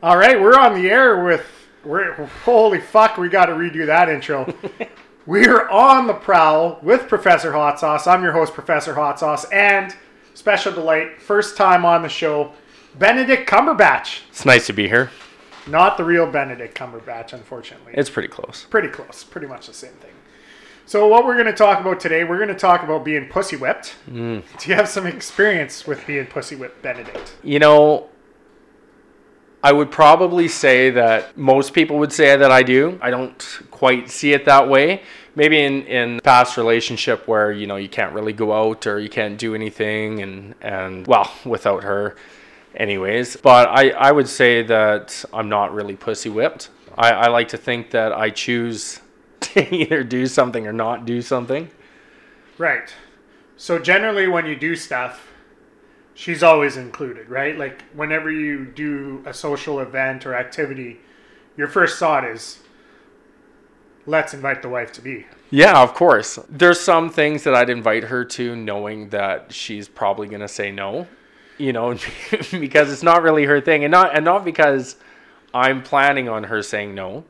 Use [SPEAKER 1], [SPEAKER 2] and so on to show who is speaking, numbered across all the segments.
[SPEAKER 1] All right, we're on the air with. We're holy fuck. We got to redo that intro. we're on the prowl with Professor Hot Sauce. I'm your host, Professor Hot Sauce, and special delight, first time on the show, Benedict Cumberbatch.
[SPEAKER 2] It's nice to be here.
[SPEAKER 1] Not the real Benedict Cumberbatch, unfortunately.
[SPEAKER 2] It's pretty close.
[SPEAKER 1] pretty close, pretty much the same thing. So, what we're going to talk about today, we're going to talk about being pussy whipped. Mm. Do you have some experience with being pussy whipped, Benedict?
[SPEAKER 2] You know, I would probably say that most people would say that I do. I don't quite see it that way. Maybe in in past relationship where you know you can't really go out or you can't do anything and and well without her, anyways. But I I would say that I'm not really pussy whipped. I, I like to think that I choose to either do something or not do something.
[SPEAKER 1] Right. So, generally, when you do stuff, she's always included, right? Like, whenever you do a social event or activity, your first thought is, let's invite the wife to be.
[SPEAKER 2] Yeah, of course. There's some things that I'd invite her to knowing that she's probably going to say no. You know, because it's not really her thing and not and not because I'm planning on her saying no.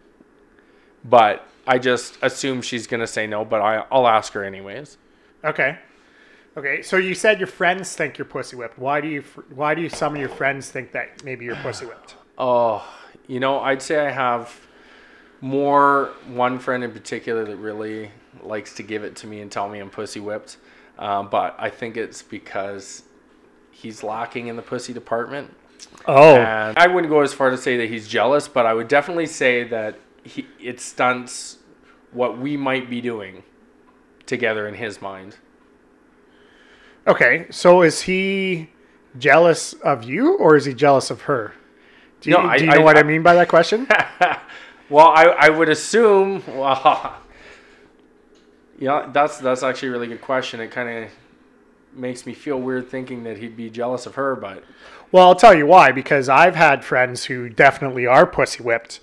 [SPEAKER 2] But I just assume she's going to say no, but I I'll ask her anyways.
[SPEAKER 1] Okay. Okay. So, you said your friends think you're pussy whipped. Why do you, why do you, some of your friends think that maybe you're pussy whipped?
[SPEAKER 2] Oh, you know, I'd say I have more one friend in particular that really likes to give it to me and tell me I'm pussy whipped. Um, but I think it's because he's lacking in the pussy department.
[SPEAKER 1] Oh.
[SPEAKER 2] And I wouldn't go as far to say that he's jealous, but I would definitely say that he, it stunts what we might be doing together in his mind.
[SPEAKER 1] Okay, so is he jealous of you or is he jealous of her? Do you,
[SPEAKER 2] No, I-
[SPEAKER 1] do you know
[SPEAKER 2] I-
[SPEAKER 1] what I,
[SPEAKER 2] I-
[SPEAKER 1] mean by that question?
[SPEAKER 2] Well, I, I would assume. Well, yeah, that's that's actually a really good question. It kind of makes me feel weird thinking that he'd be jealous of her, but
[SPEAKER 1] well, I'll tell you why. Because I've had friends who definitely are pussy whipped,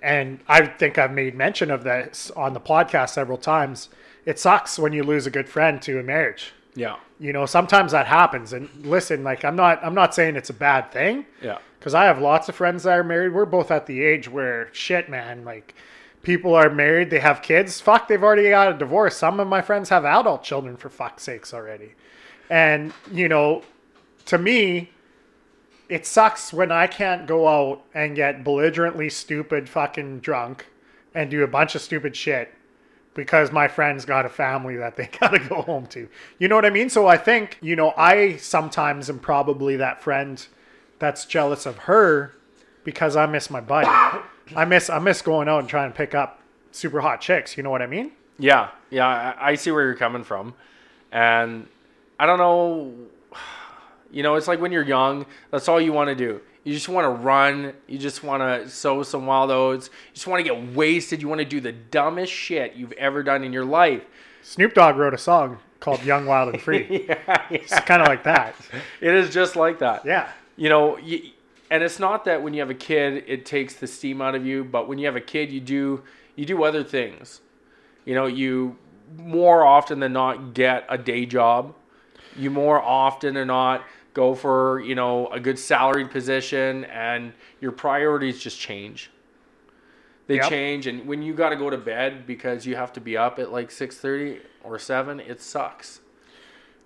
[SPEAKER 1] and I think I've made mention of this on the podcast several times. It sucks when you lose a good friend to a marriage.
[SPEAKER 2] Yeah,
[SPEAKER 1] You know, sometimes that happens. And listen, like I'm not I'm not saying it's a bad thing.
[SPEAKER 2] yeah,
[SPEAKER 1] because I have lots of friends that are married. We're both at the age where shit, man, like people are married, they have kids. Fuck, they've already got a divorce. Some of my friends have adult children for fuck's sakes already. And you know, to me, it sucks when I can't go out and get belligerently stupid, fucking drunk, and do a bunch of stupid shit because my friend's got a family that they gotta go home to. You know what I mean? So I think, you know, I sometimes am probably that friend that's jealous of her because I miss my buddy. I miss I miss going out and trying to pick up super hot chicks. You know what I mean?
[SPEAKER 2] yeah, yeah. I, I see where you're coming from, and I don't know. You know, it's like when you're young, that's all you want to do. You just want to run. You just want to sow some wild oats. You just want to get wasted. You want to do the dumbest shit you've ever done in your life.
[SPEAKER 1] Snoop Dogg wrote a song called "Young, Wild, and Free."
[SPEAKER 2] yeah,
[SPEAKER 1] It's kind of like that.
[SPEAKER 2] It is just like that.
[SPEAKER 1] Yeah.
[SPEAKER 2] You know, you, and it's not that when you have a kid it takes the steam out of you, but when you have a kid you do you do other things. You know, you more often than not get a day job. You more often than not go for, you know, a good salaried position and your priorities just change. They
[SPEAKER 1] Yep.
[SPEAKER 2] change and when you got to go to bed because you have to be up at like 6:30 or 7, it sucks.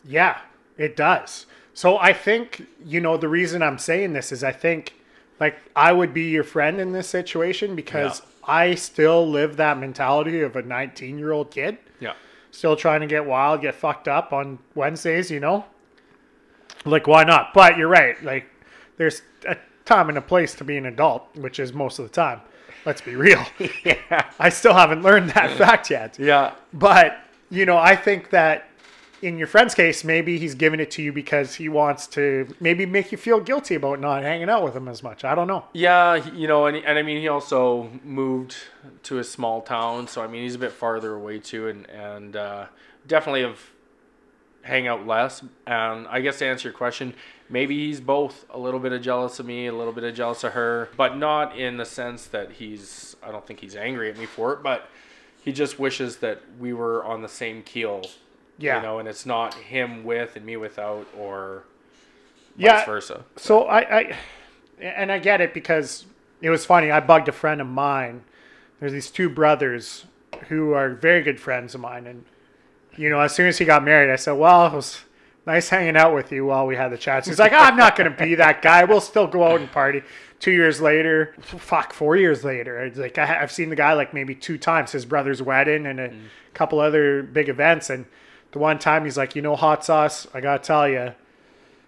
[SPEAKER 1] Yeah, it does. So I think, you know, the reason I'm saying this is I think like I would be your friend in this situation because I still live that mentality of a 19 year old kid,
[SPEAKER 2] Yeah.
[SPEAKER 1] still trying to get wild, get fucked up on Wednesdays, you know? Like, why not? But you're right. Like, there's a time and a place to be an adult, which is most of the time. Let's be real.
[SPEAKER 2] yeah.
[SPEAKER 1] I still haven't learned that fact yet.
[SPEAKER 2] Yeah.
[SPEAKER 1] But, you know, I think that in your friend's case, maybe he's giving it to you because he wants to maybe make you feel guilty about not hanging out with him as much. I don't know.
[SPEAKER 2] Yeah, you know, and, and I mean, he also moved to a small town, so I mean, he's a bit farther away too, and and uh, definitely have hang out less. And I guess to answer your question, maybe he's both a little bit of jealous of me, a little bit of jealous of her, but not in the sense that he's. I don't think he's angry at me for it, but he just wishes that we were on the same keel.
[SPEAKER 1] Yeah.
[SPEAKER 2] You know, and it's not him with and me without, or vice
[SPEAKER 1] Yeah.
[SPEAKER 2] versa.
[SPEAKER 1] So I, I and I get it because it was funny. I bugged a friend of mine. There's these two brothers who are very good friends of mine, and you know, as soon as he got married, I said, "Well, it was nice hanging out with you while we had the chats." He's like, "I'm not going to be that guy. We'll still go out and party." Two years later, fuck, four years later, it's like I, I've seen the guy like maybe two times. His brother's wedding and a mm. couple other big events, and the one time he's like, "You know, hot sauce. I gotta tell you,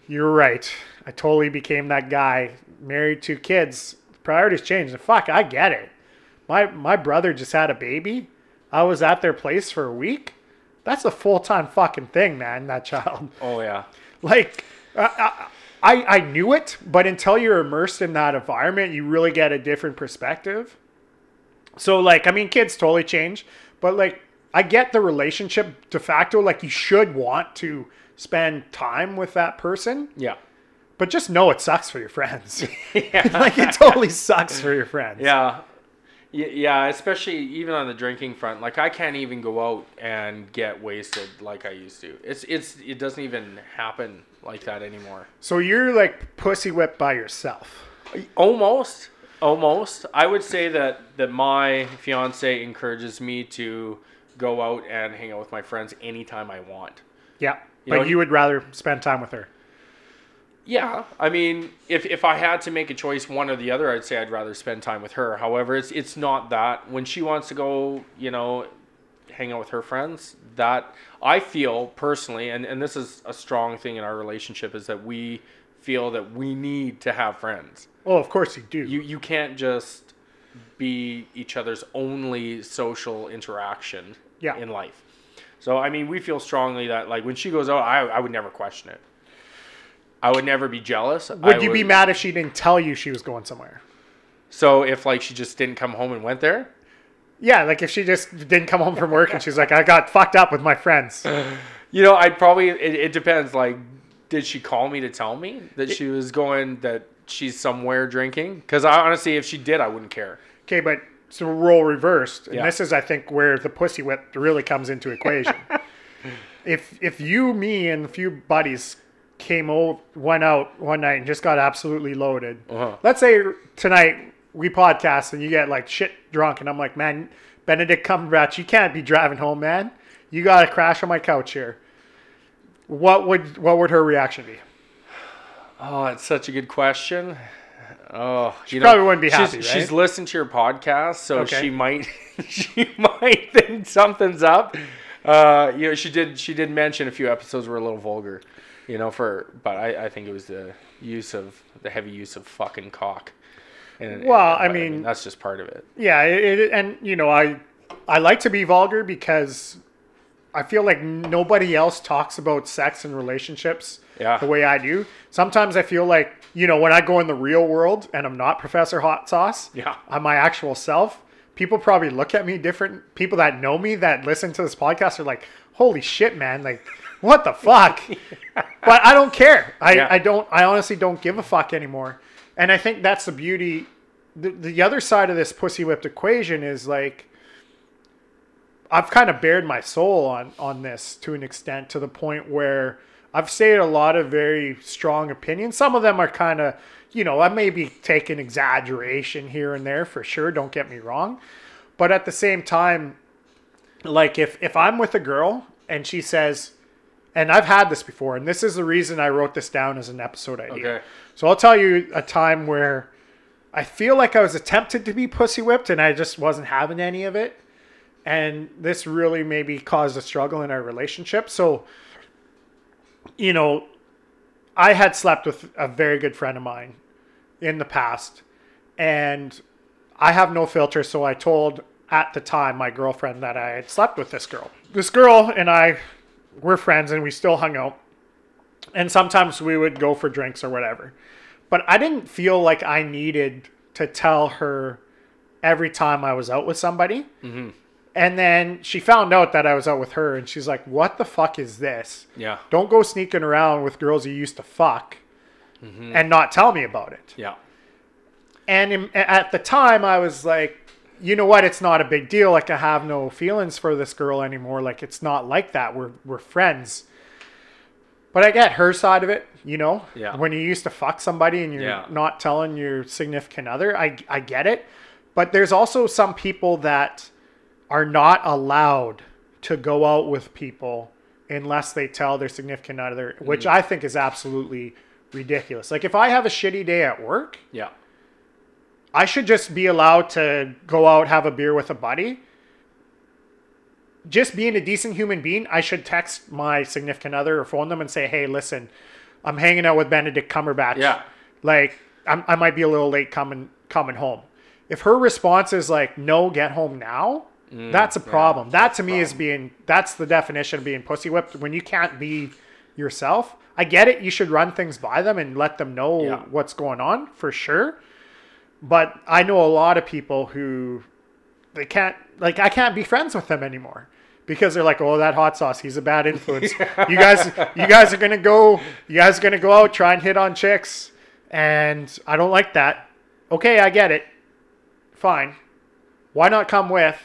[SPEAKER 1] you're right. I totally became that guy. Married two kids. Priorities changed. And fuck, I get it. My my brother just had a baby. I was at their place for a week. That's a full time fucking thing, man. That child.
[SPEAKER 2] Oh yeah.
[SPEAKER 1] Like, I, I I knew it, but until you're immersed in that environment, you really get a different perspective. So like, I mean, kids totally change, but like, I get the relationship de facto. Like, you should want to spend time with that person.
[SPEAKER 2] Yeah.
[SPEAKER 1] But just know it sucks for your friends. like it totally sucks for your friends.
[SPEAKER 2] Yeah. Yeah, especially even on the drinking front. Like I can't even go out and get wasted like I used to. It's it's it doesn't even happen like that anymore.
[SPEAKER 1] So you're like pussy whipped by yourself.
[SPEAKER 2] Almost, almost. I would say that that my fiance encourages me to go out and hang out with my friends anytime I want.
[SPEAKER 1] Yeah.
[SPEAKER 2] You
[SPEAKER 1] but
[SPEAKER 2] know,
[SPEAKER 1] you would rather spend time with her.
[SPEAKER 2] Yeah, oh. I mean, if if I had to make a choice, one or the other, I'd say I'd rather spend time with her. However, it's it's not that when she wants to go, you know, hang out with her friends. That I feel personally, and and this is a strong thing in our relationship, is that we feel that we need to have friends.
[SPEAKER 1] Oh, of course you do.
[SPEAKER 2] You you can't just be each other's only social interaction
[SPEAKER 1] Yeah.
[SPEAKER 2] in life. So I mean, we feel strongly that like when she goes out, I I would never question it. I would never be jealous.
[SPEAKER 1] would
[SPEAKER 2] I
[SPEAKER 1] you be mad if she didn't tell you she was going somewhere?
[SPEAKER 2] So if like she just didn't come home and went there,
[SPEAKER 1] Yeah, like if she just didn't come home from work and she's like, I got fucked up with my friends.
[SPEAKER 2] you know, I'd probably. It, it depends. Like, did she call me to tell me that she was going that she's somewhere drinking? Because I honestly, if she did, I wouldn't care.
[SPEAKER 1] Okay, but so role reversed, and
[SPEAKER 2] Yeah.
[SPEAKER 1] this is, I think, where the pussy whip really comes into equation. if if you, me, and a few buddies came over, went out one night and just got absolutely loaded.
[SPEAKER 2] Uh-huh.
[SPEAKER 1] Let's say tonight we podcast and you get like shit drunk, and I'm like, man, Benedict Cumberbatch, you can't be driving home, man. You got to crash on my couch here. What would what would her reaction be?
[SPEAKER 2] Oh, it's such a good question. Oh, she
[SPEAKER 1] probably wouldn't be
[SPEAKER 2] she's,
[SPEAKER 1] happy,
[SPEAKER 2] She's
[SPEAKER 1] right?
[SPEAKER 2] listened to your podcast, so
[SPEAKER 1] Okay.
[SPEAKER 2] she might she might think something's up. Uh, you know, she did she did mention a few episodes were a little vulgar, you know, for but I, I think it was the use of the heavy use of fucking cock. And,
[SPEAKER 1] Well, I
[SPEAKER 2] but,
[SPEAKER 1] mean-
[SPEAKER 2] that's just part of it.
[SPEAKER 1] Yeah, it, it, and you know, I I like to be vulgar because I feel like nobody else talks about sex and relationships
[SPEAKER 2] Yeah.
[SPEAKER 1] the way I do. Sometimes I feel like you know when I go in the real world and I'm not Professor Hot Sauce,
[SPEAKER 2] Yeah.
[SPEAKER 1] I'm my actual self. People probably look at me different. People that know me that listen to this podcast are like, "Holy shit, man! Like, what the fuck?" But I don't care. I,
[SPEAKER 2] Yeah.
[SPEAKER 1] I don't. I honestly don't give a fuck anymore. And I think that's the beauty. The, the other side of this pussy whipped equation is like, I've kind of bared my soul on on this to an extent to the point where I've stated a lot of very strong opinions. Some of them are kind of, you know, I may be taking exaggeration here and there for sure. Don't get me wrong, but at the same time, like if if I'm with a girl and she says, and I've had this before, and this is the reason I wrote this down as an episode idea.
[SPEAKER 2] Okay.
[SPEAKER 1] So I'll tell you a time where I feel like I was attempted to be pussy whipped and I just wasn't having any of it. And this really maybe caused a struggle in our relationship. So, you know, I had slept with a very good friend of mine in the past. And I have no filter. So I told at the time my girlfriend that I had slept with this girl. This girl and I were friends and we still hung out. And sometimes we would go for drinks or whatever. But I didn't feel like I needed to tell her every time I was out with somebody. Mm-hmm. And then she found out that I was out with her and she's like, What the fuck is this?
[SPEAKER 2] Yeah.
[SPEAKER 1] Don't go sneaking around with girls you used to fuck mm-hmm. and not tell me about it.
[SPEAKER 2] Yeah.
[SPEAKER 1] And in, at the time, I was like, you know what? It's not a big deal. Like I have no feelings for this girl anymore. Like it's not like that. We're we're friends. But I get her side of it, you know.
[SPEAKER 2] Yeah.
[SPEAKER 1] When you used to fuck somebody and you're
[SPEAKER 2] Yeah.
[SPEAKER 1] not telling your significant other, I I get it. But there's also some people that are not allowed to go out with people unless they tell their significant other, which mm. I think is absolutely ridiculous. Like if I have a shitty day at work,
[SPEAKER 2] Yeah.
[SPEAKER 1] I should just be allowed to go out have a beer with a buddy. Just being a decent human being, I should text my significant other or phone them and say, "Hey, listen, I'm hanging out with Benedict Cumberbatch.
[SPEAKER 2] Yeah.
[SPEAKER 1] like I'm, I might be a little late coming coming home." If her response is like, "No, get home now," mm, that's a problem. that to me is being that's the definition of being pussy whipped. When you can't be yourself, I get it. You should run things by them and let them know
[SPEAKER 2] Yeah.
[SPEAKER 1] what's going on for sure but I know a lot of people who they can't like I can't be friends with them anymore because they're like, oh, that hot sauce, he's a bad influence. You guys, you guys are gonna go, you guys are gonna go out try and hit on chicks, and I don't like that. Okay, I get it. Fine. Why not come with,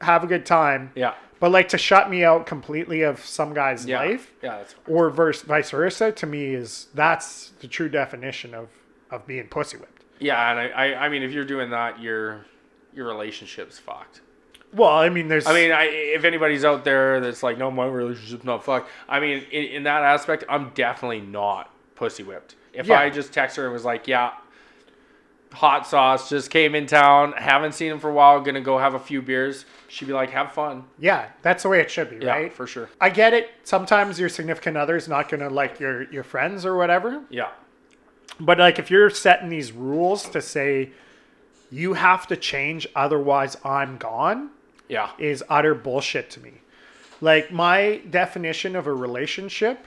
[SPEAKER 1] have a good time?
[SPEAKER 2] Yeah.
[SPEAKER 1] But like to shut me out completely of some guy's
[SPEAKER 2] Yeah.
[SPEAKER 1] life
[SPEAKER 2] Yeah. That's
[SPEAKER 1] or verse, vice versa to me is that's the true definition of of being pussy whipped.
[SPEAKER 2] Yeah. And I, I, I mean, if you're doing that, your your relationship's fucked.
[SPEAKER 1] Well, I mean, there's
[SPEAKER 2] I mean, I, if anybody's out there that's like, no, my relationship's not fucked. I mean, in, in that aspect, I'm definitely not pussy whipped. If
[SPEAKER 1] Yeah.
[SPEAKER 2] I just text her and was like, yeah, hot sauce just came in town, haven't seen him for a while, gonna go have a few beers, she'd be like, have fun.
[SPEAKER 1] Yeah, that's the way it should be,
[SPEAKER 2] Yeah,
[SPEAKER 1] right?
[SPEAKER 2] for sure.
[SPEAKER 1] I get it. Sometimes your significant other is not to like your your friends or whatever.
[SPEAKER 2] Yeah.
[SPEAKER 1] But like if you're setting these rules to say you have to change otherwise I'm gone
[SPEAKER 2] Yeah.
[SPEAKER 1] is utter bullshit to me. Like my definition of a relationship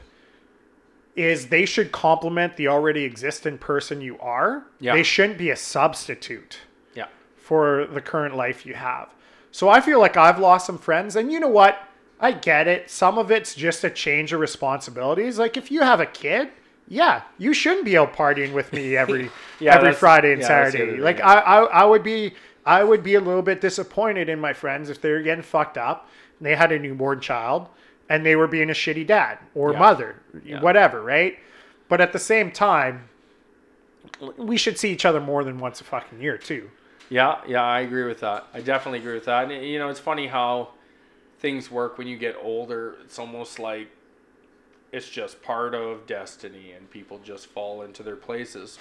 [SPEAKER 1] is they should complement the already existing person you are.
[SPEAKER 2] Yeah.
[SPEAKER 1] They shouldn't be a substitute
[SPEAKER 2] Yeah.
[SPEAKER 1] for the current life you have. So I feel like I've lost some friends, and you know what? I get it. Some of it's just a change of responsibilities. Like if you have a kid, yeah, you shouldn't be out partying with me every
[SPEAKER 2] Yeah,
[SPEAKER 1] every Friday and
[SPEAKER 2] yeah,
[SPEAKER 1] Saturday. Like
[SPEAKER 2] thing.
[SPEAKER 1] I, I I would be I would be a little bit disappointed in my friends if they were getting fucked up and they had a newborn child and they were being a shitty dad or mother, whatever, right? But at the same time, we should see each other more than once a fucking year too.
[SPEAKER 2] Yeah, yeah, I agree with that. I definitely agree with that. And you know, it's funny how things work when you get older. It's almost like it's just part of destiny and people just fall into their places.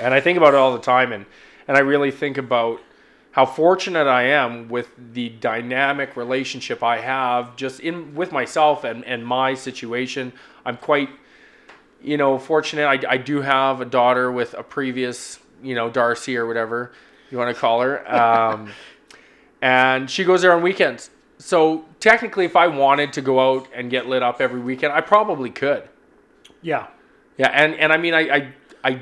[SPEAKER 2] And I think about it all the time and and I really think about how fortunate I am with the dynamic relationship I have just in with myself and, and my situation. I'm quite you know, fortunate. I, I do have a daughter with a previous, you know, Darcy or whatever you want to call her. Um, and she goes there on weekends. So technically, if I wanted to go out and get lit up every weekend, I probably could.
[SPEAKER 1] Yeah.
[SPEAKER 2] Yeah, and, and I mean, I, I, I,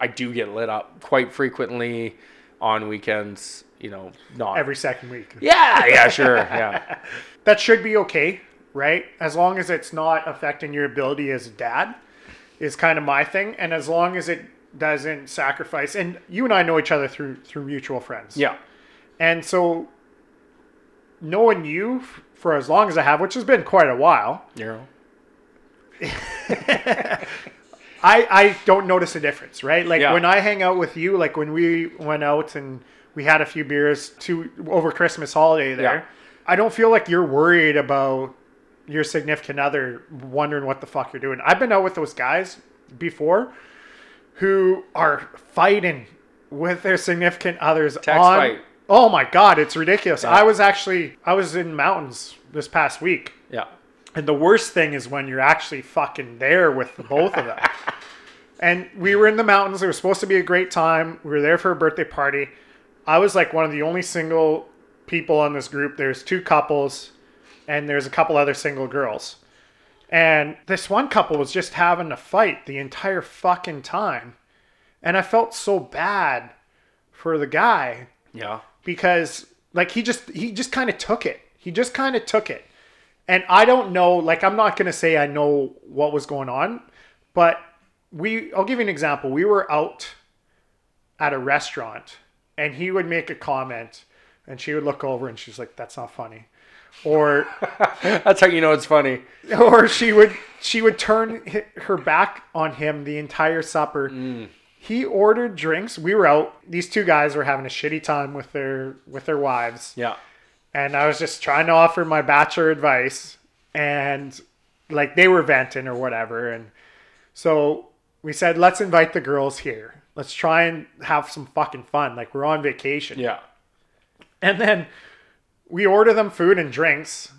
[SPEAKER 2] I do get lit up quite frequently on weekends. You know, not
[SPEAKER 1] Every second week.
[SPEAKER 2] Yeah, yeah, sure, yeah,
[SPEAKER 1] that should be okay, right? As long as it's not affecting your ability as a dad, is kind of my thing, and as long as it doesn't sacrifice. And you and I know each other through through mutual friends,
[SPEAKER 2] yeah,
[SPEAKER 1] and so knowing you f- for as long as I have, which has been quite a while,
[SPEAKER 2] know,
[SPEAKER 1] I I don't notice a difference, right? Like
[SPEAKER 2] Yeah.
[SPEAKER 1] when I hang out with you, like when we went out and we had a few beers to over Christmas holiday there,
[SPEAKER 2] Yeah.
[SPEAKER 1] I don't feel like you're worried about your significant other wondering what the fuck you're doing. I've been out with those guys before who are fighting with their significant others
[SPEAKER 2] Text
[SPEAKER 1] on
[SPEAKER 2] fight.
[SPEAKER 1] Oh my god, it's ridiculous. I was actually I was in mountains this past week.
[SPEAKER 2] yeah,
[SPEAKER 1] And the worst thing is when you're actually fucking there with the both of them. and we were in the mountains. It was supposed to be a great time. We were there for a birthday party. I was like one of the only single people on this group. There's two couples, and there's a couple other single girls. And this one couple was just having a fight the entire fucking time. And I felt so bad for the guy
[SPEAKER 2] yeah,
[SPEAKER 1] because like he just he just kind of took it. He just kind of took it. And I don't know, like I'm not going to say I know what was going on, but we I'll give you an example. We were out at a restaurant and he would make a comment and she would look over and she's like that's not funny. or
[SPEAKER 2] That's how you know it's funny.
[SPEAKER 1] or she would she would turn her back on him the entire supper. Mm. He ordered drinks. We were out. These two guys were having a shitty time with their with their wives,
[SPEAKER 2] Yeah.
[SPEAKER 1] and I was just trying to offer my bachelor advice, and like they were venting or whatever, and so we said, let's invite the girls here. Let's try and have some fucking fun. Like we're on vacation.
[SPEAKER 2] Yeah.
[SPEAKER 1] And then we order them food and drinks.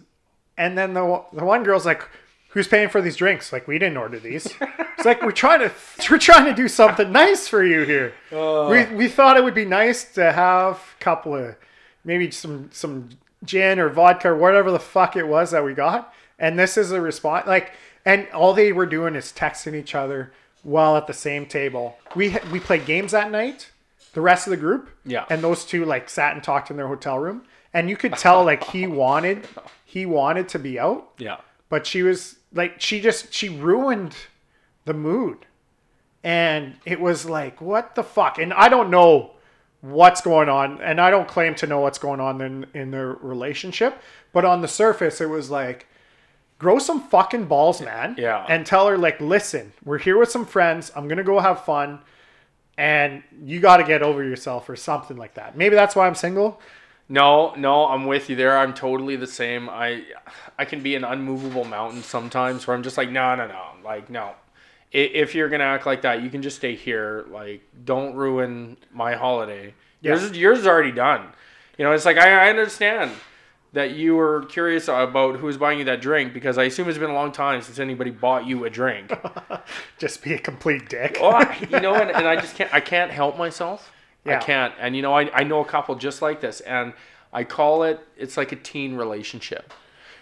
[SPEAKER 1] And then the the one girl's like, "Who's paying for these drinks? Like we didn't order these." It's like we're trying to we're trying to do something nice for you here. We we thought it would be nice to have a couple of maybe some some gin or vodka or whatever the fuck it was that we got. And this is a response like and all they were doing is texting each other while at the same table. We we played games that night. The rest of the group,
[SPEAKER 2] Yeah.
[SPEAKER 1] and those two like sat and talked in their hotel room, and you could tell like he wanted he wanted to be out,
[SPEAKER 2] Yeah.
[SPEAKER 1] But she was like she just she ruined the mood, and it was like what the fuck, and I don't know what's going on, and I don't claim to know what's going on in in their relationship, but on the surface it was like grow some fucking balls, man.
[SPEAKER 2] Yeah.
[SPEAKER 1] And tell her like, listen, we're here with some friends. I'm gonna go have fun, and you got to get over yourself or something like that. Maybe that's why I'm single.
[SPEAKER 2] No, no, I'm with you there. I'm totally the same. I I can be an unmovable mountain sometimes where I'm just like, no, no, no. Like, no. If you're gonna act like that, you can just stay here. Like, don't ruin my holiday. Yours, yours is already done. You know, it's like I, I understand that you were curious about who was buying you that drink because I assume it's been a long time since anybody bought you a drink.
[SPEAKER 1] Just be a complete dick.
[SPEAKER 2] Oh, I- you know, and, and I just can't. I can't help myself.
[SPEAKER 1] Yeah.
[SPEAKER 2] I can't. And you know, I I know a couple just like this, and I call it. It's like a teen relationship.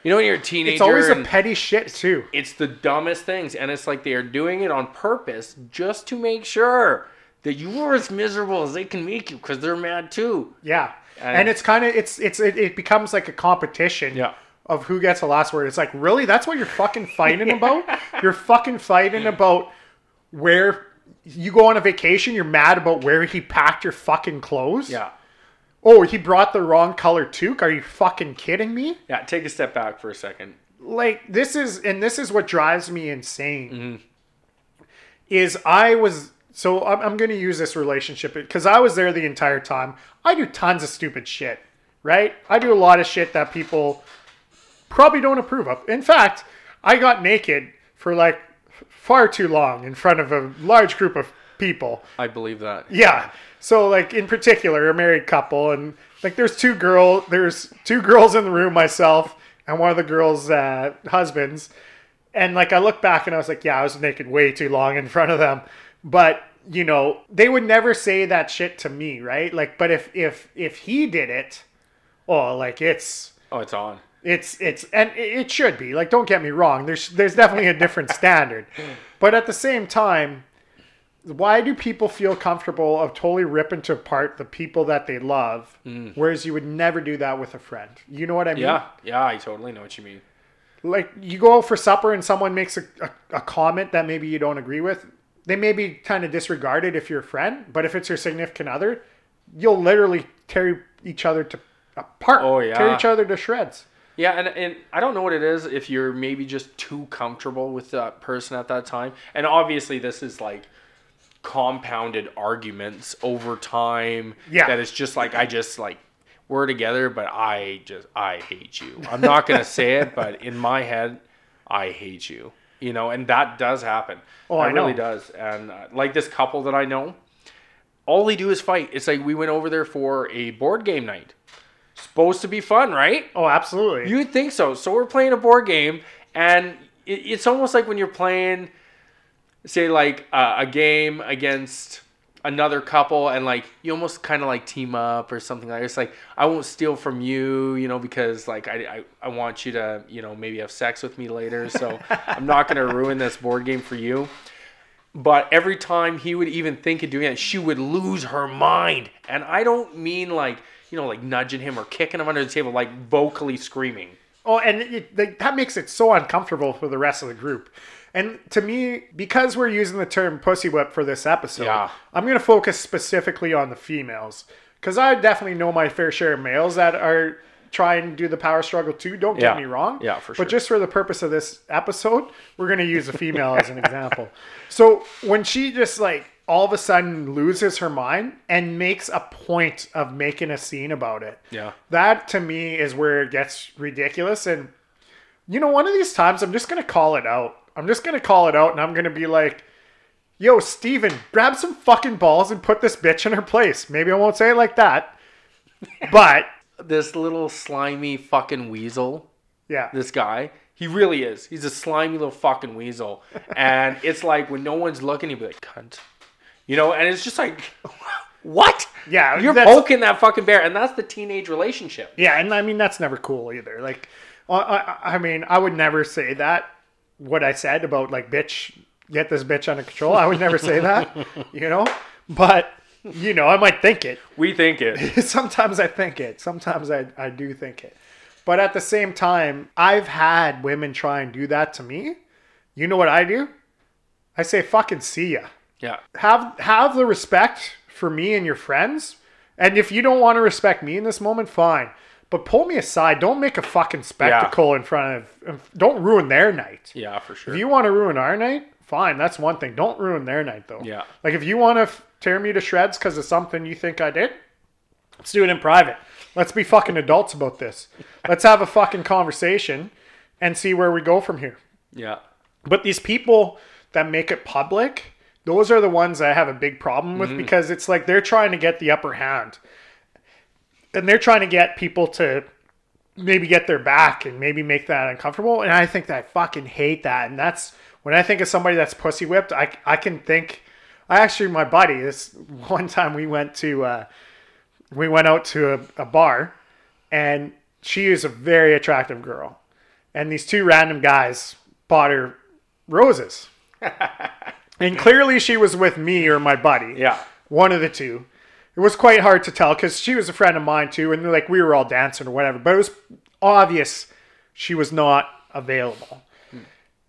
[SPEAKER 2] You know, when you're a teenager,
[SPEAKER 1] it's always a petty shit too.
[SPEAKER 2] it's the dumbest things, and it's like they are doing it on purpose just to make sure that you are as miserable as they can make you, because they're mad too.
[SPEAKER 1] Yeah,
[SPEAKER 2] And-
[SPEAKER 1] and, it's kind of it's it's it, it becomes like a competition.
[SPEAKER 2] Yeah.
[SPEAKER 1] Of who gets the last word. It's like really that's what you're fucking fighting about. You're fucking fighting about where you go on a vacation. You're mad about where he packed your fucking clothes.
[SPEAKER 2] Yeah,
[SPEAKER 1] Oh, he brought the wrong color toque. Are you fucking kidding me?
[SPEAKER 2] yeah. Take a step back for a second.
[SPEAKER 1] like this is and this is what drives me insane
[SPEAKER 2] Mm-hmm.
[SPEAKER 1] is i was so i'm, I'm going to use this relationship because i was there the entire time i do tons of stupid shit right i do a lot of shit that people probably don't approve of in fact i got naked for like far too long in front of a large group of people
[SPEAKER 2] I believe that.
[SPEAKER 1] yeah. So like in particular, a married couple, and like there's two girl, there's two girls in the room, myself and one of the girls' uh, husbands, and like I look back and I was like, yeah, I was naked way too long in front of them, but you know they would never say that shit to me, right? Like, but if if if he did it, oh, like it's
[SPEAKER 2] Oh, it's on.
[SPEAKER 1] It's it's and it should be. Like don't get me wrong. There's there's definitely a different standard. But at the same time why do people feel comfortable of totally ripping to apart the people that they love mm. whereas you would never do that with a friend? You know what i mean?
[SPEAKER 2] Yeah, yeah. I totally know what you mean.
[SPEAKER 1] like you go out for supper and someone makes a, a, a comment that maybe you don't agree with they may be kind of disregarded if you're a friend but if it's your significant other you'll literally tear each other to apart.
[SPEAKER 2] Oh, yeah.
[SPEAKER 1] tear each other to shreds
[SPEAKER 2] Yeah, and, and I don't know what it is if you're maybe just too comfortable with that person at that time. And obviously, this is like compounded arguments over time.
[SPEAKER 1] Yeah.
[SPEAKER 2] That it's just like, I just like, we're together, but I just, I hate you. I'm not going to say it, but in my head, I hate you. You know, and that does happen.
[SPEAKER 1] Oh,
[SPEAKER 2] That
[SPEAKER 1] I know.
[SPEAKER 2] really does. And uh, like this couple that I know, all they do is fight. It's like we went over there for a board game night. Supposed to be fun, right?
[SPEAKER 1] oh absolutely
[SPEAKER 2] You'd think so. So we're playing a board game, and it, it's almost like when you're playing, say, like uh, a game against another couple, and like you almost kind of like team up or something like. It's like I won't steal from you, you know, because like I, I I want you to you know maybe have sex with me later. So I'm not gonna ruin this board game for you. But every time he would even think of doing that, she would lose her mind. And I don't mean like, you know, like nudging him or kicking him under the table, like vocally screaming.
[SPEAKER 1] Oh, and it, like, that makes it so uncomfortable for the rest of the group. And to me, because we're using the term pussy whip for this episode,
[SPEAKER 2] Yeah.
[SPEAKER 1] I'm going to focus specifically on the females. Because I definitely know my fair share of males that are try and do the power struggle too. Don't
[SPEAKER 2] Yeah.
[SPEAKER 1] get me wrong.
[SPEAKER 2] Yeah, for sure.
[SPEAKER 1] But just for the purpose of this episode, we're gonna use a female as an example. So when she just like all of a sudden loses her mind and makes a point of making a scene about it,
[SPEAKER 2] Yeah.
[SPEAKER 1] that to me is where it gets ridiculous. And you know, one of these times, I'm just gonna call it out. I'm just gonna call it out, and I'm gonna be like. Yo, Steven, grab some fucking balls and put this bitch in her place. Maybe I won't say it like that. But
[SPEAKER 2] This little slimy fucking weasel,
[SPEAKER 1] yeah.
[SPEAKER 2] this guy, he really is. He's a slimy little fucking weasel. And it's like when no one's looking, he'd be like, cunt. You know, and it's just like, what?
[SPEAKER 1] Yeah,
[SPEAKER 2] You're
[SPEAKER 1] that's-
[SPEAKER 2] poking that fucking bear. And that's the teenage relationship.
[SPEAKER 1] Yeah, and I mean that's never cool either. Like, I, I, I mean, I would never say that. What I said about like, bitch, get this bitch under control. I would never say that, you know. But you know, I might think it.
[SPEAKER 2] We think it.
[SPEAKER 1] Sometimes I think it. Sometimes I I do think it. But at the same time, I've had women try and do that to me. You know what I do? I say fucking see ya
[SPEAKER 2] Yeah.
[SPEAKER 1] have have the respect for me and your friends. And if you don't want to respect me in this moment, fine. But pull me aside. Don't make a fucking spectacle in front of. Don't ruin their night.
[SPEAKER 2] Yeah, for sure.
[SPEAKER 1] If you want to ruin our night, fine. That's one thing. Don't ruin their night though.
[SPEAKER 2] Yeah.
[SPEAKER 1] Like if you want to f- tear me to shreds because of something you think I did, let's do it in private. Let's be fucking adults about this. Let's have a fucking conversation and see where we go from here.
[SPEAKER 2] yeah.
[SPEAKER 1] But these people that make it public, those are the ones I have a big problem with because it's like they're trying to get the upper hand. And they're trying to get people to maybe get their back and maybe make that uncomfortable. And I think that I fucking hate that. And that's when I think of somebody that's pussy whipped, I, I can think. I actually, my buddy, this one time we went to, uh, we went out to a, a bar and she is a very attractive girl. And these two random guys bought her roses. and clearly she was with me or my buddy.
[SPEAKER 2] Yeah.
[SPEAKER 1] One of the two. It was quite hard to tell because she was a friend of mine too, and like we were all dancing or whatever. But it was obvious she was not available. Hmm.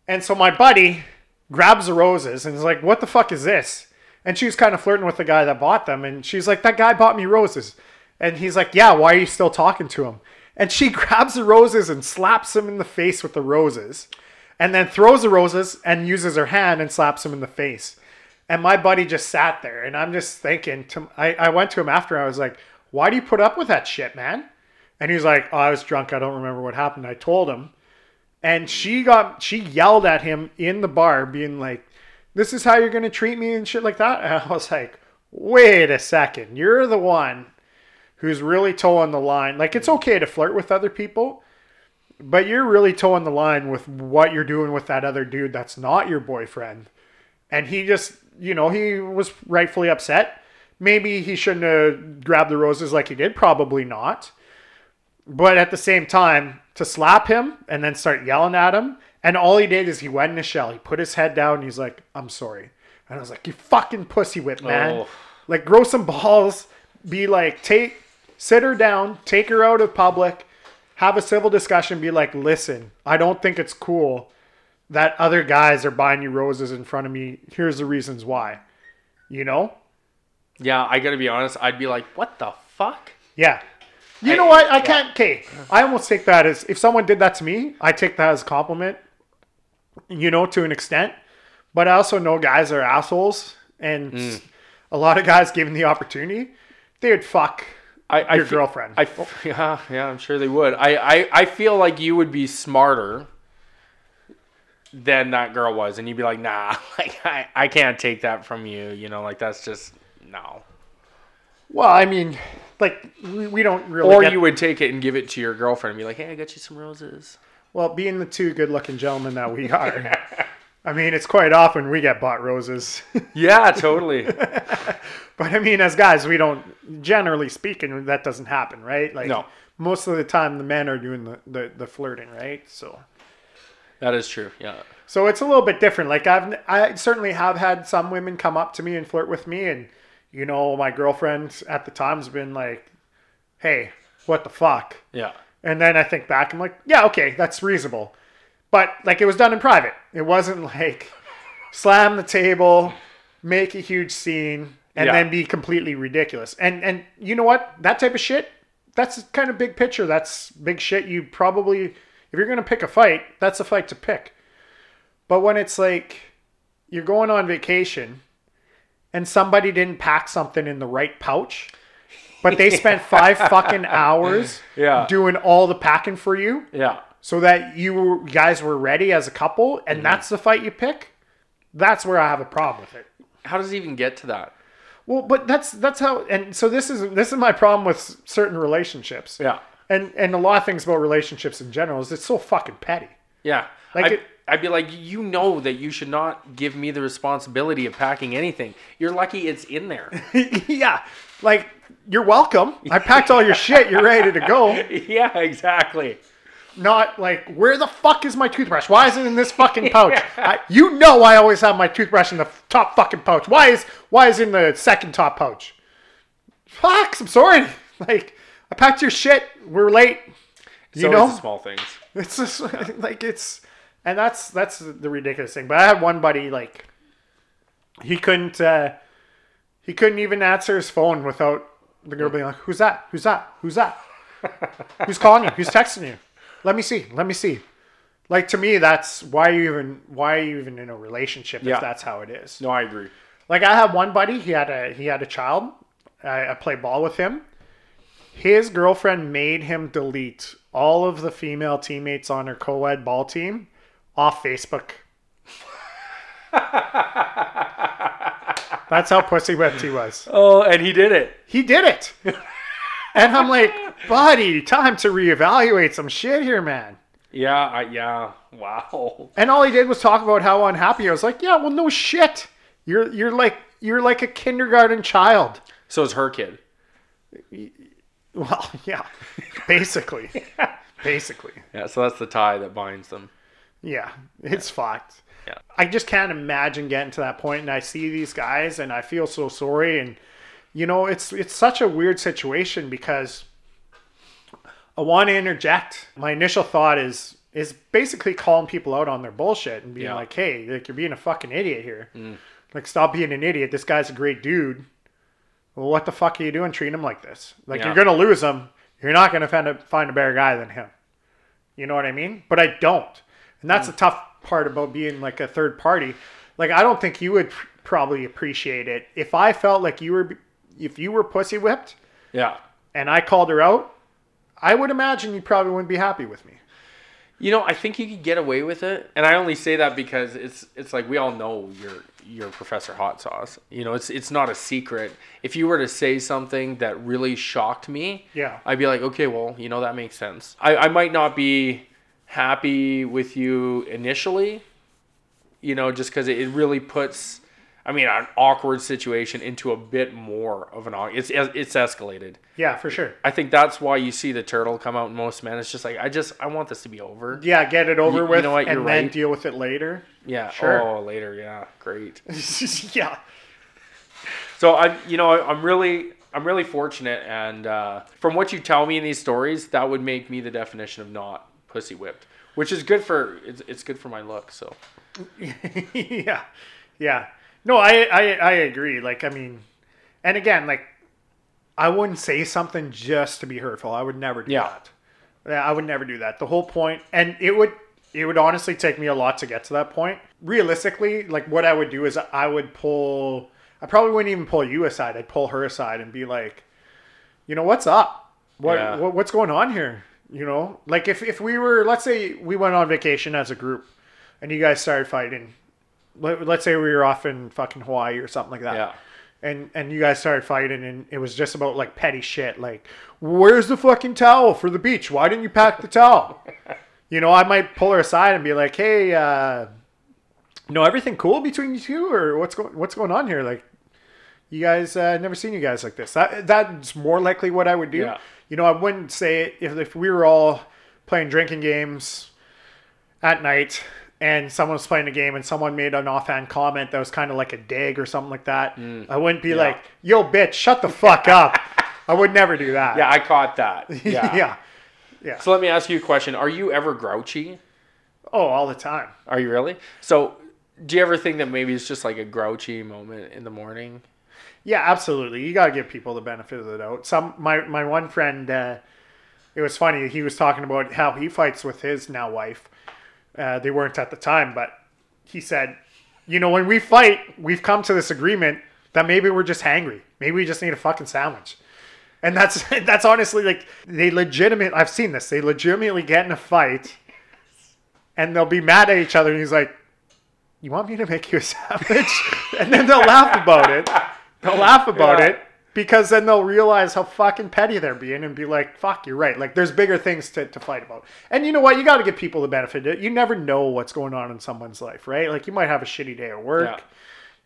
[SPEAKER 1] And so my buddy grabs the roses and is like, "What the fuck is this?" And she was kind of flirting with the guy that bought them, and she's like, "That guy bought me roses." And he's like, "Yeah, why are you still talking to him?" And she grabs the roses and slaps him in the face with the roses, and then throws the roses and uses her hand and slaps him in the face. And my buddy just sat there, and I'm just thinking. To I, I went to him after. I was like, "Why do you put up with that shit, man?" And he's like, "Oh, I was drunk. I don't remember what happened." I told him, and she got she yelled at him in the bar, being like, "This is how you're gonna treat me and shit like that." And I was like, "Wait a second, you're the one who's really toeing the line. Like, it's okay to flirt with other people." But you're really toeing the line with what you're doing with that other dude that's not your boyfriend. And he just, you know, he was rightfully upset. Maybe he shouldn't have grabbed the roses like he did. Probably not. But at the same time, to slap him and then start yelling at him, and all he did is he went in a shell. He put his head down and he's like, I'm sorry. And I was like, You fucking pussy whip, man.
[SPEAKER 2] Oh.
[SPEAKER 1] Like, grow some balls. Be like, take, sit her down, take her out of public, have a civil discussion. Be like, Listen, I don't think it's cool that other guys are buying you roses in front of me. Here's the reasons why. You know?
[SPEAKER 2] Yeah, I gotta be honest. I'd be like, what the fuck?
[SPEAKER 1] Yeah. You
[SPEAKER 2] I-
[SPEAKER 1] know what? I
[SPEAKER 2] yeah.
[SPEAKER 1] can't. Okay, I almost take that as if someone did that to me, I take that as a compliment. You know, to an extent, but I also know guys are assholes, and
[SPEAKER 2] Mm.
[SPEAKER 1] a lot of guys given the opportunity, they would fuck
[SPEAKER 2] I, I
[SPEAKER 1] your
[SPEAKER 2] fe-
[SPEAKER 1] girlfriend.
[SPEAKER 2] I, yeah, yeah, I'm sure they would. I, I, I feel like you would be smarter than that girl was, and you'd be like, nah, like I, I can't take that from you. You know, like that's just no.
[SPEAKER 1] well, I mean, like we, we don't really.
[SPEAKER 2] Or
[SPEAKER 1] get-
[SPEAKER 2] you would take it and give it to your girlfriend and be like, hey, I got you some roses.
[SPEAKER 1] well, being the two good-looking gentlemen that we are, I mean, it's quite often we get bought roses.
[SPEAKER 2] Yeah, totally.
[SPEAKER 1] But I mean, as guys, we don't. Generally speaking, that doesn't happen, right? Like
[SPEAKER 2] No.
[SPEAKER 1] most of the time, the men are doing the, the, the flirting, right? So,
[SPEAKER 2] that is true. Yeah.
[SPEAKER 1] so it's a little bit different. Like I've, I certainly have had some women come up to me and flirt with me, and you know, my girlfriend at the time's been like, "Hey, what the fuck?"
[SPEAKER 2] Yeah.
[SPEAKER 1] And then I think back, I'm like, "Yeah, okay, that's reasonable," but like it was done in private. It wasn't like slam the table, make a huge scene, and
[SPEAKER 2] Yeah.
[SPEAKER 1] then be completely ridiculous. And and you know what? That type of shit, that's kind of big picture. That's big shit. You probably, if you're gonna pick a fight, that's a fight to pick. But when it's like you're going on vacation and somebody didn't pack something in the right pouch, but they spent five fucking hours
[SPEAKER 2] Yeah.
[SPEAKER 1] doing all the packing for you
[SPEAKER 2] Yeah.
[SPEAKER 1] So that you guys were ready as a couple and mm-hmm. that's the fight you pick, that's where I have a problem with it.
[SPEAKER 2] How does it even get to that?
[SPEAKER 1] Well, but that's that's how and so this is this is my problem with certain relationships.
[SPEAKER 2] Yeah.
[SPEAKER 1] And and a lot of things about relationships in general is it's so fucking petty.
[SPEAKER 2] Yeah.
[SPEAKER 1] Like
[SPEAKER 2] I'd,
[SPEAKER 1] it-
[SPEAKER 2] I'd be like, you know that you should not give me the responsibility of packing anything. You're lucky it's in there.
[SPEAKER 1] yeah. Like you're welcome. I packed all your shit. You're ready to go.
[SPEAKER 2] yeah, exactly.
[SPEAKER 1] Not like where the fuck is my toothbrush? Why is it in this fucking pouch? I, you know I always have my toothbrush in the top fucking pouch. Why is why is it in the second top pouch? Fuck, I'm sorry. Like I packed your shit. We're late.
[SPEAKER 2] It's
[SPEAKER 1] You know?
[SPEAKER 2] small things.
[SPEAKER 1] It's just like it's, and that's that's the ridiculous thing. But I had one buddy like, he couldn't, uh, he couldn't even answer his phone without the girl being like, "Who's that? Who's that? Who's that? Who's calling you? Who's texting you? Let me see. Let me see." Like to me, that's why you even why are you even in a relationship
[SPEAKER 2] Yeah.
[SPEAKER 1] if that's how it is.
[SPEAKER 2] No, I agree.
[SPEAKER 1] Like I had one buddy, he had a he had a child. I, I played ball with him. His girlfriend made him delete all of the female teammates on her co-ed ball team off Facebook. That's how pussy whipped he was.
[SPEAKER 2] Oh, and he did it.
[SPEAKER 1] He did it. And I'm like, buddy, time to reevaluate some shit here, man.
[SPEAKER 2] Yeah, I, yeah. Wow.
[SPEAKER 1] And all he did was talk about how unhappy. I was like, yeah, well, no shit. You're you're like you're like a kindergarten child.
[SPEAKER 2] So it's her kid.
[SPEAKER 1] Well, yeah, basically, basically,
[SPEAKER 2] Yeah, so that's the tie that binds them.
[SPEAKER 1] yeah, it's fucked.
[SPEAKER 2] Yeah.
[SPEAKER 1] I just can't imagine getting to that point, and I see these guys, and I feel so sorry, and you know, it's it's such a weird situation because I want to interject. My initial thought is is basically calling people out on their bullshit and being
[SPEAKER 2] Yeah.
[SPEAKER 1] like, "Hey, like you're being a fucking idiot here. Mm. Like, stop being an idiot. This guy's a great dude. Well, what the fuck are you doing treating him like this? Like,
[SPEAKER 2] Yeah.
[SPEAKER 1] you're gonna lose him. You're not gonna find a find a better guy than him. You know what I mean? But I don't, and that's mm. the tough part about being like a third party. Like, I don't think you would probably appreciate it if I felt like you were if you were pussy whipped
[SPEAKER 2] Yeah.
[SPEAKER 1] and I called her out. I would imagine you probably wouldn't be happy with me.
[SPEAKER 2] You know, I think you could get away with it, and I only say that because it's it's like we all know you're you're Professor Hot Sauce. You know, it's it's not a secret. If you were to say something that really shocked me,
[SPEAKER 1] Yeah.
[SPEAKER 2] I'd be like, okay, well, you know, that makes sense. I, I might not be happy with you initially, you know, just because it, it really puts, I mean, an awkward situation into a bit more of an. au- It's it's escalated.
[SPEAKER 1] Yeah, for sure.
[SPEAKER 2] I think that's why you see the turtle come out in most men. It's just like I just I want this to be over.
[SPEAKER 1] Yeah, get it over
[SPEAKER 2] You- you
[SPEAKER 1] with
[SPEAKER 2] know what,
[SPEAKER 1] and
[SPEAKER 2] you're
[SPEAKER 1] then
[SPEAKER 2] right.
[SPEAKER 1] deal with it later.
[SPEAKER 2] Yeah.
[SPEAKER 1] Sure.
[SPEAKER 2] Oh, later. Yeah. Great.
[SPEAKER 1] yeah.
[SPEAKER 2] So I, you know, I'm really, I'm really fortunate, and uh, from what you tell me in these stories, that would make me the definition of not pussy whipped, which is good for it's, it's good for my look. So
[SPEAKER 1] yeah, yeah. No, I, I I agree. Like, I mean, and again, like, I wouldn't say something just to be hurtful. I would never do
[SPEAKER 2] Yeah.
[SPEAKER 1] that. Yeah, I would never do that. The whole point, and it would it would honestly take me a lot to get to that point. Realistically, like, what I would do is I would pull. I probably wouldn't even pull you aside. I'd pull her aside and be like, you know, what's up? What,
[SPEAKER 2] Yeah.
[SPEAKER 1] what what's going on here? You know, like if if we were, let's say we went on vacation as a group, and you guys started fighting. Let, let's say we were off in fucking Hawaii or something like that.
[SPEAKER 2] yeah,
[SPEAKER 1] And and you guys started fighting, and it was just about like petty shit, like where's the fucking towel for the beach? Why didn't you pack the towel? you know, I might pull her aside and be like, hey, uh, you know, everything cool between you two, or what's going what's going on here? Like, you guys uh, never seen you guys like this. That that's more likely what I would do.
[SPEAKER 2] Yeah.
[SPEAKER 1] You know, I wouldn't say it if if we were all playing drinking games at night and someone was playing a game and someone made an offhand comment that was kind of like a dig or something like that. I wouldn't be
[SPEAKER 2] Yeah.
[SPEAKER 1] like, "Yo, bitch, shut the fuck up." I would never do that.
[SPEAKER 2] yeah. I caught that. Yeah.
[SPEAKER 1] yeah. Yeah.
[SPEAKER 2] So let me ask you a question: Are you ever grouchy?
[SPEAKER 1] Oh, all the time.
[SPEAKER 2] Are you really? So do you ever think that maybe it's just like a grouchy moment in the morning?
[SPEAKER 1] Yeah, absolutely. You gotta give people the benefit of the doubt. Some my my one friend, uh, it was funny. He was talking about how he fights with his now wife. Uh, they weren't at the time, but he said, you know, when we fight, we've come to this agreement that maybe we're just hangry. Maybe we just need a fucking sandwich. And that's that's honestly like they legitimate. I've seen this. They legitimately get in a fight, and they'll be mad at each other. And he's like, "You want me to make you a sandwich?" and then they'll laugh about it. They'll laugh about
[SPEAKER 2] Yeah.
[SPEAKER 1] it because then they'll realize how fucking petty they're being and be like, "Fuck, you're right." Like there's bigger things to, to fight about. And you know what? You got to give people the benefit. of it. You never know what's going on in someone's life, right? Like you might have a shitty day at work
[SPEAKER 2] Yeah.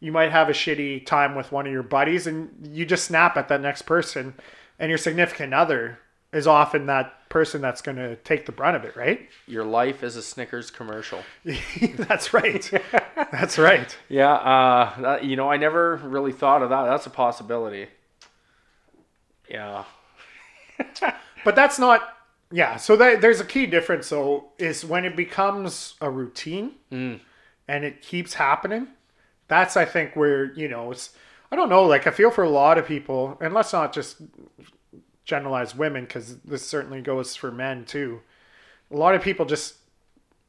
[SPEAKER 1] you might have a shitty time with one of your buddies and you just snap at that next person and your significant other is often that person that's going to take the brunt of it right
[SPEAKER 2] Your life is a Snickers commercial.
[SPEAKER 1] that's right that's right
[SPEAKER 2] Yeah, uh, that, you know, I never really thought of that. That's a possibility. Yeah.
[SPEAKER 1] but that's not yeah so that, there's a key difference though is when it becomes a routine mm. and it keeps happening that's i think where you know it's i don't know like i feel for a lot of people and let's not just generalize women because this certainly goes for men too a lot of people just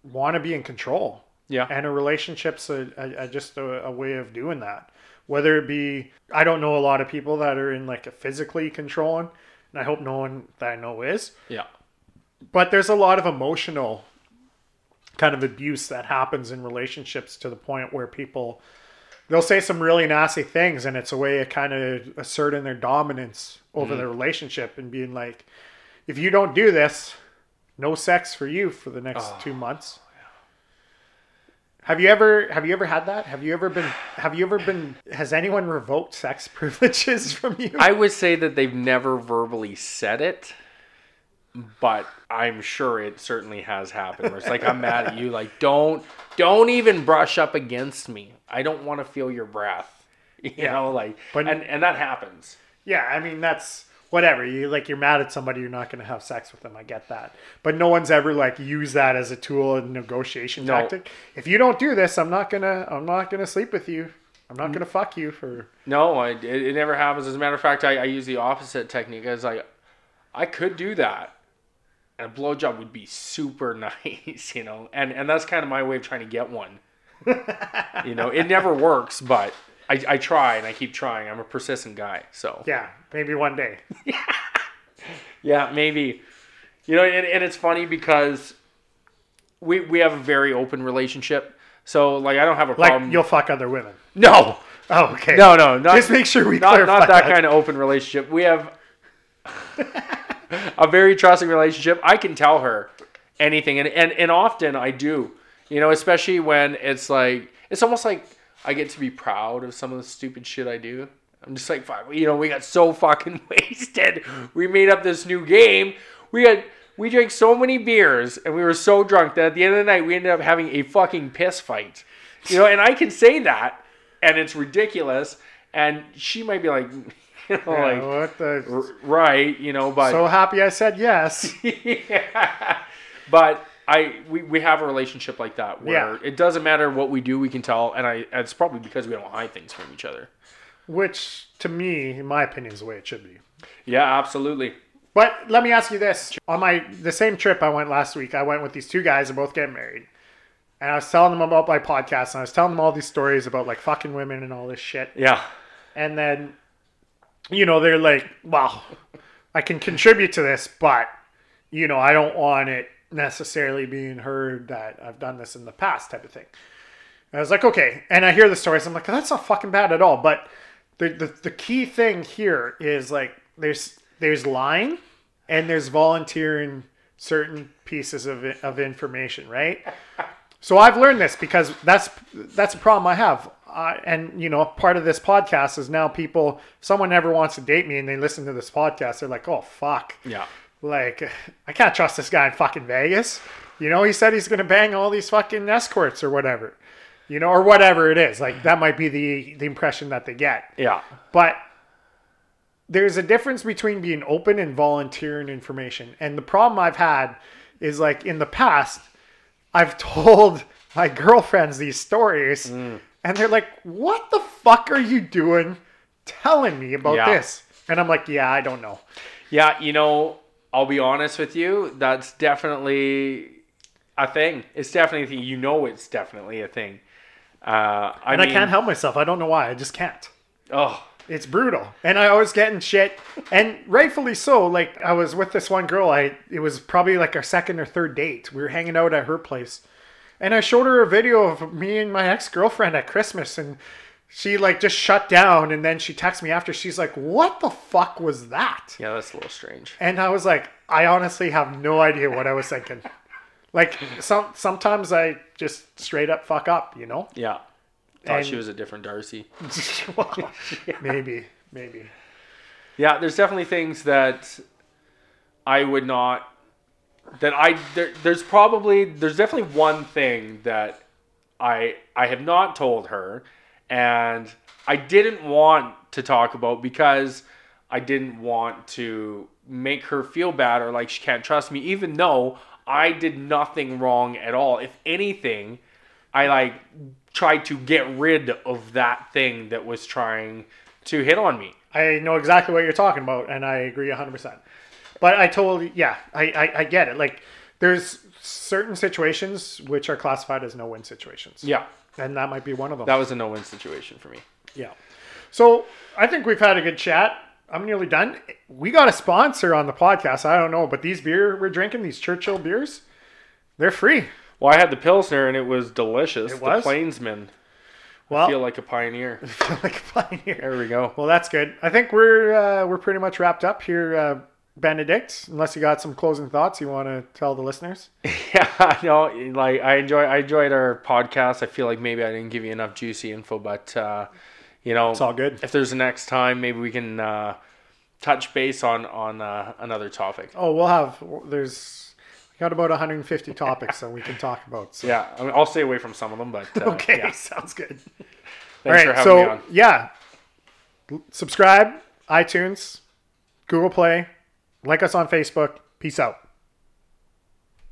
[SPEAKER 1] want to be in control
[SPEAKER 2] Yeah.
[SPEAKER 1] and a relationship's a, a, a just a, a way of doing that whether it be i don't know a lot of people that are in like a physically controlling and i hope no one that i know is.
[SPEAKER 2] Yeah.
[SPEAKER 1] but there's a lot of emotional kind of abuse that happens in relationships to the point where people they'll say some really nasty things and it's a way of kind of asserting their dominance over mm-hmm. the relationship and being like if you don't do this no sex for you for the next ah. two months have you ever have you ever had that have you ever been have you ever been has anyone revoked sex privileges from you
[SPEAKER 2] I would say that they've never verbally said it, but I'm sure it certainly has happened. Where it's like I'm mad at you. Like don't don't even brush up against me. I don't want to feel your breath. You know, like
[SPEAKER 1] But-
[SPEAKER 2] and and that happens.
[SPEAKER 1] Yeah, I mean that's whatever. You like you're mad at somebody, you're not going to have sex with them. I get that, but no one's ever like used that as a tool in negotiation
[SPEAKER 2] No.
[SPEAKER 1] tactic. If you don't do this, I'm not gonna. I'm not gonna sleep with you. I'm not mm. gonna fuck you for.
[SPEAKER 2] No, I, it, it never happens. As a matter of fact, I, I use the opposite technique. I was like, I could do that, and a blowjob would be super nice, you know. And and that's kind of my way of trying to get one. you know, it never works, but I, I try and I keep trying. I'm a persistent guy, so
[SPEAKER 1] Yeah, maybe one day.
[SPEAKER 2] yeah, maybe. You know, and, and it's funny because we we have a very open relationship. So like, I don't have a
[SPEAKER 1] Like
[SPEAKER 2] problem.
[SPEAKER 1] you'll fuck other women.
[SPEAKER 2] no,
[SPEAKER 1] Oh, okay.
[SPEAKER 2] no, no, not
[SPEAKER 1] Just make sure we
[SPEAKER 2] not,
[SPEAKER 1] clarify
[SPEAKER 2] not that, kind of open relationship. We have a very trusting relationship. I can tell her anything, and, and and often I do. You know, especially when it's like it's almost like I get to be proud of some of the stupid shit I do. I'm just like, fuck, you know, we got so fucking wasted. We made up this new game. We got we drank so many beers and we were so drunk that at the end of the night we ended up having a fucking piss fight. You know, and I can say that and it's ridiculous. And she might be like, you know,
[SPEAKER 1] Yeah,
[SPEAKER 2] like
[SPEAKER 1] what the?
[SPEAKER 2] right, you know, but
[SPEAKER 1] So happy I said yes.
[SPEAKER 2] yeah. But I we, we have a relationship like that where
[SPEAKER 1] Yeah.
[SPEAKER 2] it doesn't matter what we do, we can tell, and I it's probably because we don't hide things from each other.
[SPEAKER 1] Which, to me, in my opinion, is the way it should be.
[SPEAKER 2] Yeah, absolutely.
[SPEAKER 1] But let me ask you this: on my the same trip I went last week, I went with these two guys, they're both getting married, and I was telling them about my podcast, and I was telling them all these stories about like fucking women and all this shit,
[SPEAKER 2] Yeah.
[SPEAKER 1] and then, you know, they're like, "Well, I can contribute to this, but you know, I don't want it necessarily being heard that I've done this in the past, type of thing." And I was like, "Okay," and I hear the stories, I'm like, "That's not fucking bad at all," but the the, the key thing here is like there's there's lying and there's volunteering certain pieces of of information, right? So I've learned this because that's that's a problem I have. Uh, and you know, part of this podcast is now people. Someone ever wants to date me and they listen to this podcast, they're like, "Oh fuck!"
[SPEAKER 2] Yeah.
[SPEAKER 1] Like, I can't trust this guy in fucking Vegas. You know, he said he's gonna bang all these fucking escorts or whatever. You know, or whatever it is. Like that might be the the impression that they get.
[SPEAKER 2] Yeah.
[SPEAKER 1] But there's a difference between being open and volunteering information. And the problem I've had is like in the past, I've told my girlfriends these stories mm. and they're like, what the fuck are you doing telling me about
[SPEAKER 2] Yeah.
[SPEAKER 1] this. And I'm like, yeah, I don't know.
[SPEAKER 2] Yeah, you know, I'll be honest with you. That's definitely a thing. It's definitely a thing. You know, it's definitely a thing. Uh, I
[SPEAKER 1] And
[SPEAKER 2] mean,
[SPEAKER 1] I can't help myself. I don't know why. I just can't.
[SPEAKER 2] Oh,
[SPEAKER 1] It's brutal. And I was getting shit. And rightfully so. Like I was with this one girl. I it was probably like our second or third date. We were hanging out at her place. And I showed her a video of me and my ex-girlfriend at Christmas and she like just shut down and then she texted me after she's like, "What the fuck was that?"
[SPEAKER 2] yeah, that's a little strange.
[SPEAKER 1] And I was like, I honestly have no idea what I was thinking. Like some sometimes I just straight up fuck up, you know?
[SPEAKER 2] Yeah, thought
[SPEAKER 1] And-
[SPEAKER 2] she was a different Darcy.
[SPEAKER 1] well, maybe, maybe.
[SPEAKER 2] Yeah, there's definitely things that I would not. That I there, there's probably there's definitely one thing that I I have not told her, and I didn't want to talk about because I didn't want to make her feel bad or like she can't trust me, even though I did nothing wrong at all. If anything, I like tried to get rid of that thing that was trying to hit on me.
[SPEAKER 1] I know exactly what you're talking about, and I agree 100%. But I totally, yeah, I, I, I get it. Like, there's certain situations which are classified as no win situations.
[SPEAKER 2] Yeah.
[SPEAKER 1] And that might be one of them.
[SPEAKER 2] That was a no-win situation for me.
[SPEAKER 1] Yeah. So I think we've had a good chat. I'm nearly done. We got a sponsor on the podcast. I don't know, but these beer we're drinking, these Churchill beers, they're free.
[SPEAKER 2] Well, I had the Pilsner and it was delicious.
[SPEAKER 1] It
[SPEAKER 2] the? Plainsman.
[SPEAKER 1] Well,
[SPEAKER 2] Feel like a pioneer.
[SPEAKER 1] feel like a pioneer.
[SPEAKER 2] There we go.
[SPEAKER 1] Well, that's good. I think we're uh, we're pretty much wrapped up here, uh, Benedict. Unless you got some closing thoughts you want to tell the listeners.
[SPEAKER 2] yeah, no, like I enjoy I enjoyed our podcast. I feel like maybe I didn't give you enough juicy info, but uh, you know,
[SPEAKER 1] It's all good.
[SPEAKER 2] if there's a next time, maybe we can uh, touch base on on uh, another topic.
[SPEAKER 1] Oh, we'll have there's we got about 150 topics that we can talk about. So.
[SPEAKER 2] Yeah, I mean, I'll stay away from some of them, but uh,
[SPEAKER 1] Okay,
[SPEAKER 2] yeah.
[SPEAKER 1] sounds good.
[SPEAKER 2] Thanks
[SPEAKER 1] All right,
[SPEAKER 2] for having
[SPEAKER 1] so
[SPEAKER 2] me on.
[SPEAKER 1] yeah, subscribe, iTunes, Google Play, like us on Facebook. Peace out.